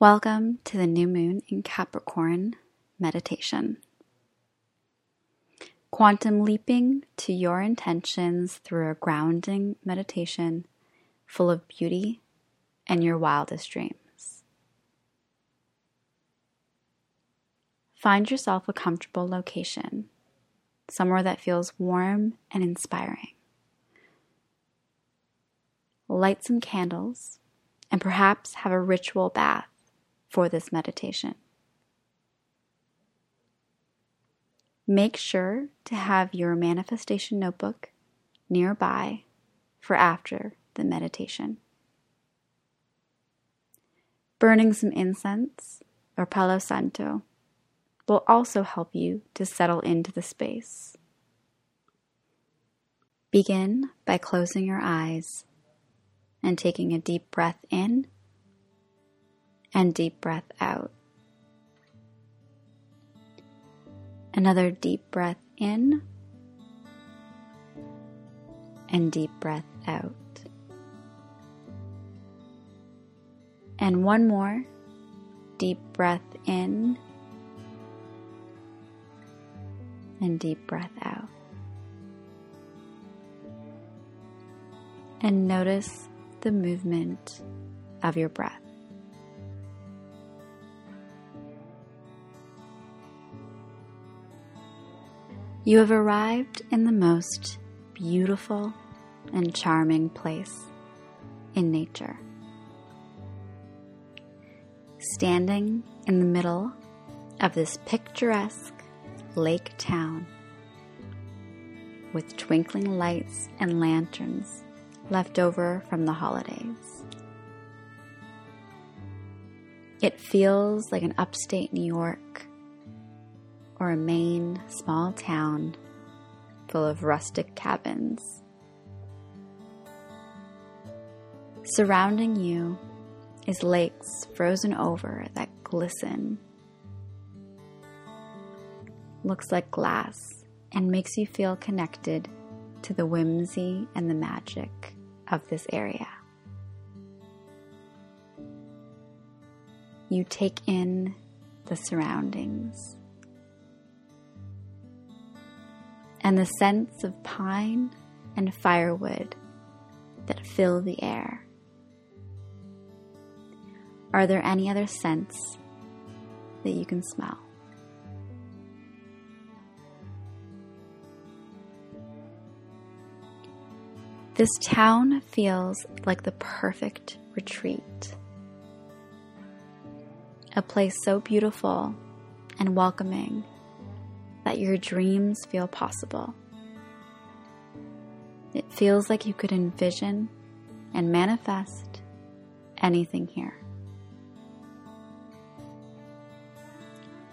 Welcome to the new moon in Capricorn meditation. Quantum leaping to your intentions through a grounding meditation full of beauty and your wildest dreams. Find yourself a comfortable location, somewhere that feels warm and inspiring. Light some candles and perhaps have a ritual bath for this meditation. Make sure to have your manifestation notebook nearby for after the meditation. Burning some incense or Palo Santo will also help you to settle into the space. Begin by closing your eyes and taking a deep breath in and deep breath out. Another deep breath in and deep breath out. And one more deep breath in and deep breath out. And notice the movement of your breath. You have arrived in the most beautiful and charming place in nature. Standing in the middle of this picturesque lake town with twinkling lights and lanterns left over from the holidays. It feels like an upstate New York or a Maine small town full of rustic cabins. Surrounding you is lakes frozen over that glisten. Looks like glass and makes you feel connected to the whimsy and the magic of this area. You take in the surroundings. And the scents of pine and firewood that fill the air. Are there any other scents that you can smell? This town feels like the perfect retreat. A place so beautiful and welcoming that your dreams feel possible. It feels like you could envision and manifest anything here.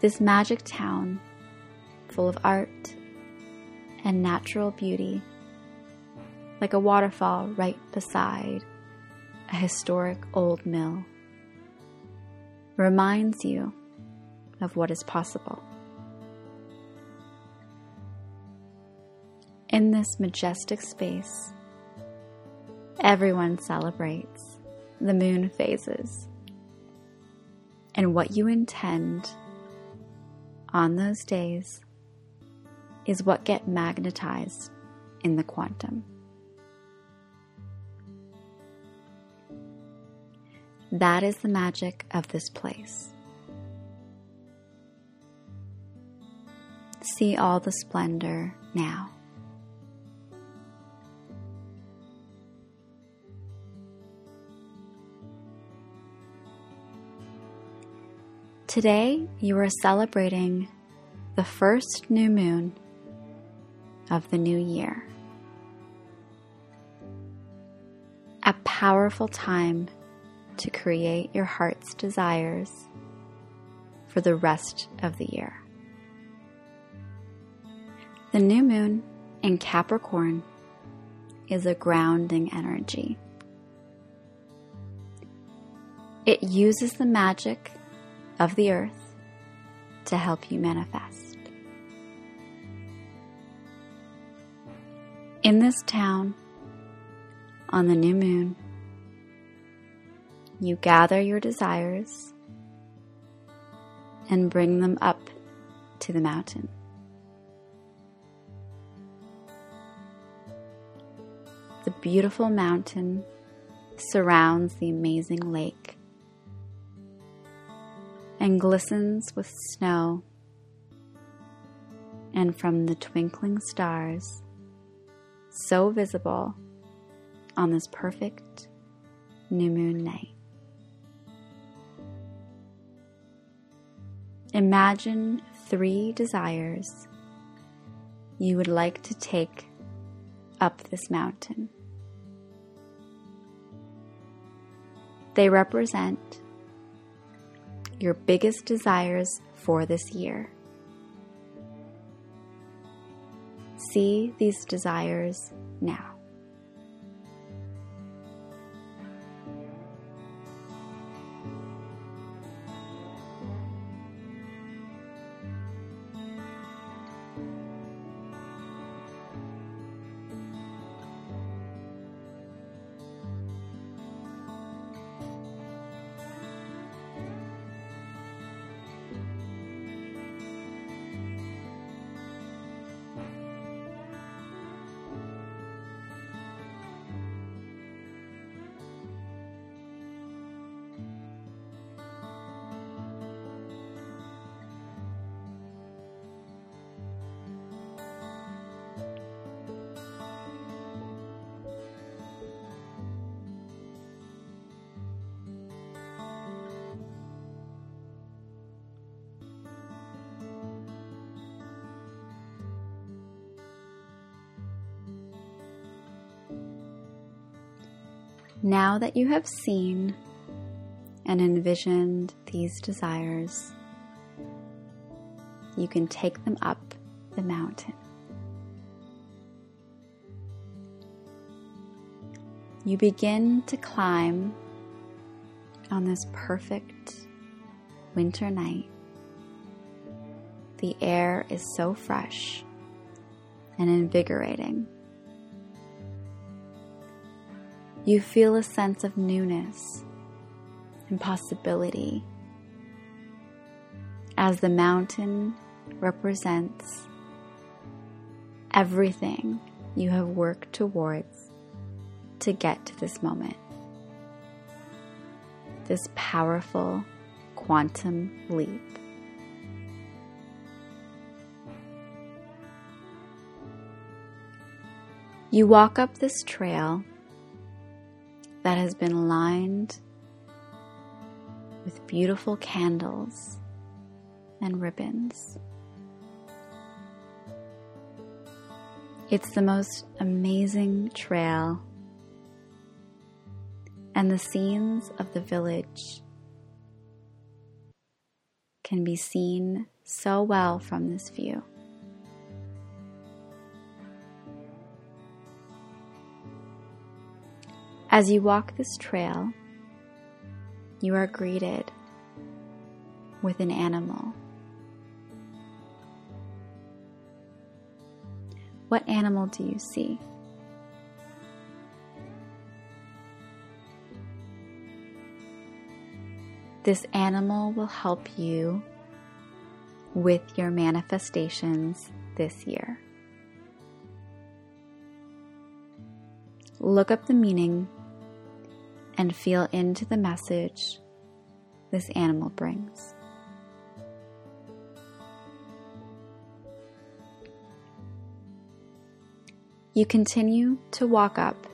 This magic town, full of art and natural beauty, like a waterfall right beside a historic old mill, reminds you of what is possible. In this majestic space, everyone celebrates the moon phases. And what you intend on those days is what get magnetized in the quantum. That is the magic of this place. See all the splendor now. Today, you are celebrating the first new moon of the new year. A powerful time to create your heart's desires for the rest of the year. The new moon in Capricorn is a grounding energy. It uses the magic of the earth to help you manifest. In this town, on the new moon, you gather your desires and bring them up to the mountain. The beautiful mountain surrounds the amazing lake and glistens with snow and from the twinkling stars, so visible on this perfect new moon night. Imagine three desires you would like to take up this mountain. They represent your biggest desires for this year. See these desires now. Now that you have seen and envisioned these desires, you can take them up the mountain. You begin to climb on this perfect winter night. The air is so fresh and invigorating. You feel a sense of newness and possibility as the mountain represents everything you have worked towards to get to this moment. This powerful quantum leap. You walk up this trail that has been lined with beautiful candles and ribbons. It's the most amazing trail, and the scenes of the village can be seen so well from this view. As you walk this trail, you are greeted with an animal. What animal do you see? This animal will help you with your manifestations this year. Look up the meaning and feel into the message this animal brings. You continue to walk up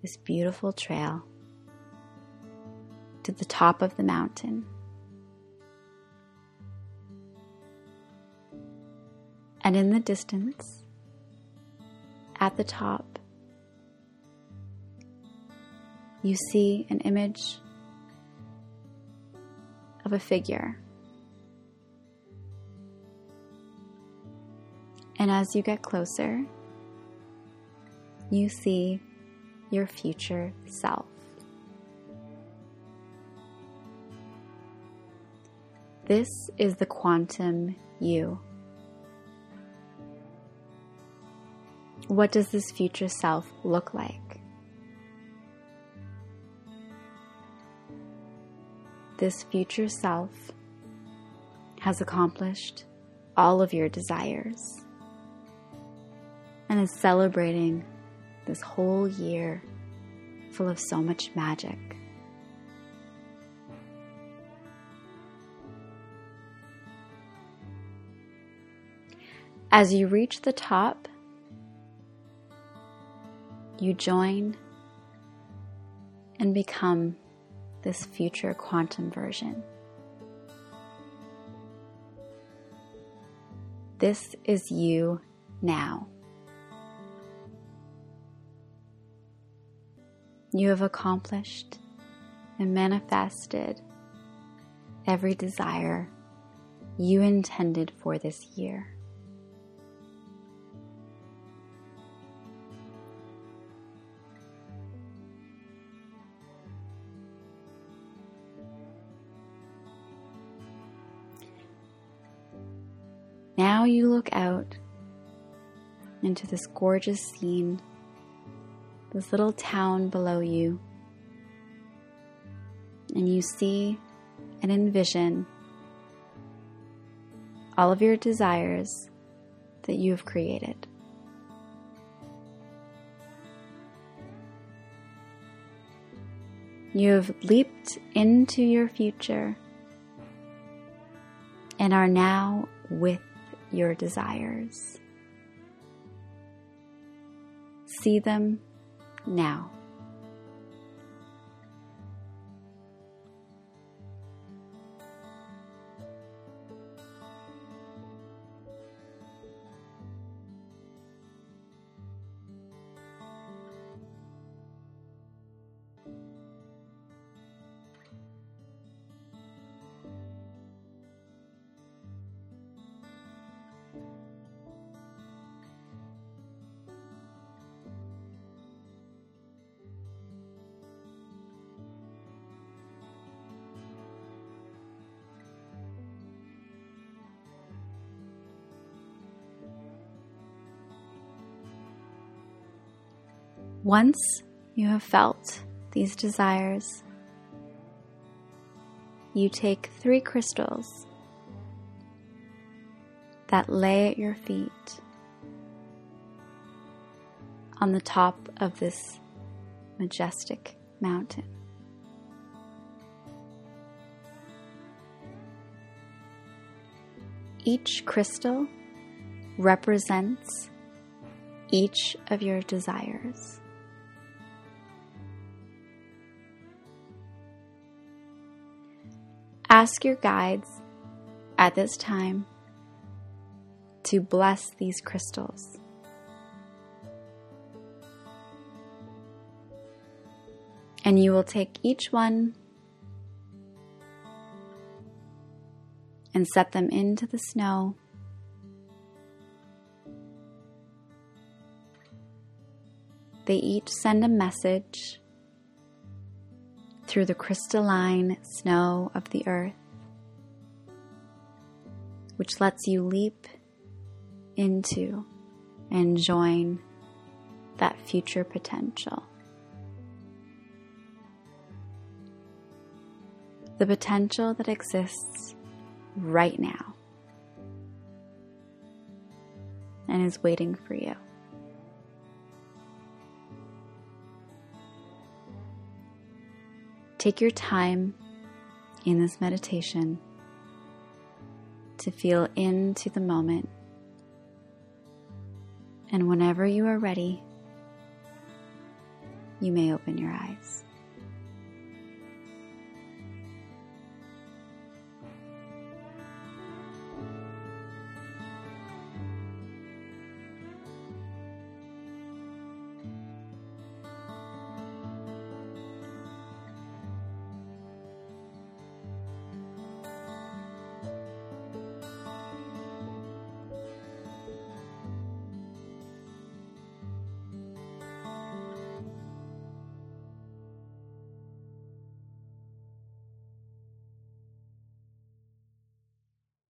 this beautiful trail to the top of the mountain. And in the distance, at the top, you see an image of a figure. And as you get closer, you see your future self. This is the quantum you. What does this future self look like? This future self has accomplished all of your desires and is celebrating this whole year full of so much magic. As you reach the top, you join and become this future quantum version. This is you now. You have accomplished and manifested every desire you intended for this year. You look out into this gorgeous scene, this little town below you, and you see and envision all of your desires that you have created. You have leaped into your future and are now with your desires. See them now. Once you have felt these desires, you take three crystals that lay at your feet on the top of this majestic mountain. Each crystal represents each of your desires. Ask your guides at this time to bless these crystals. And you will take each one and set them into the snow. They each send a message through the crystalline snow of the earth, which lets you leap into and join that future potential. The potential that exists right now and is waiting for you. Take your time in this meditation to feel into the moment. And whenever you are ready, you may open your eyes.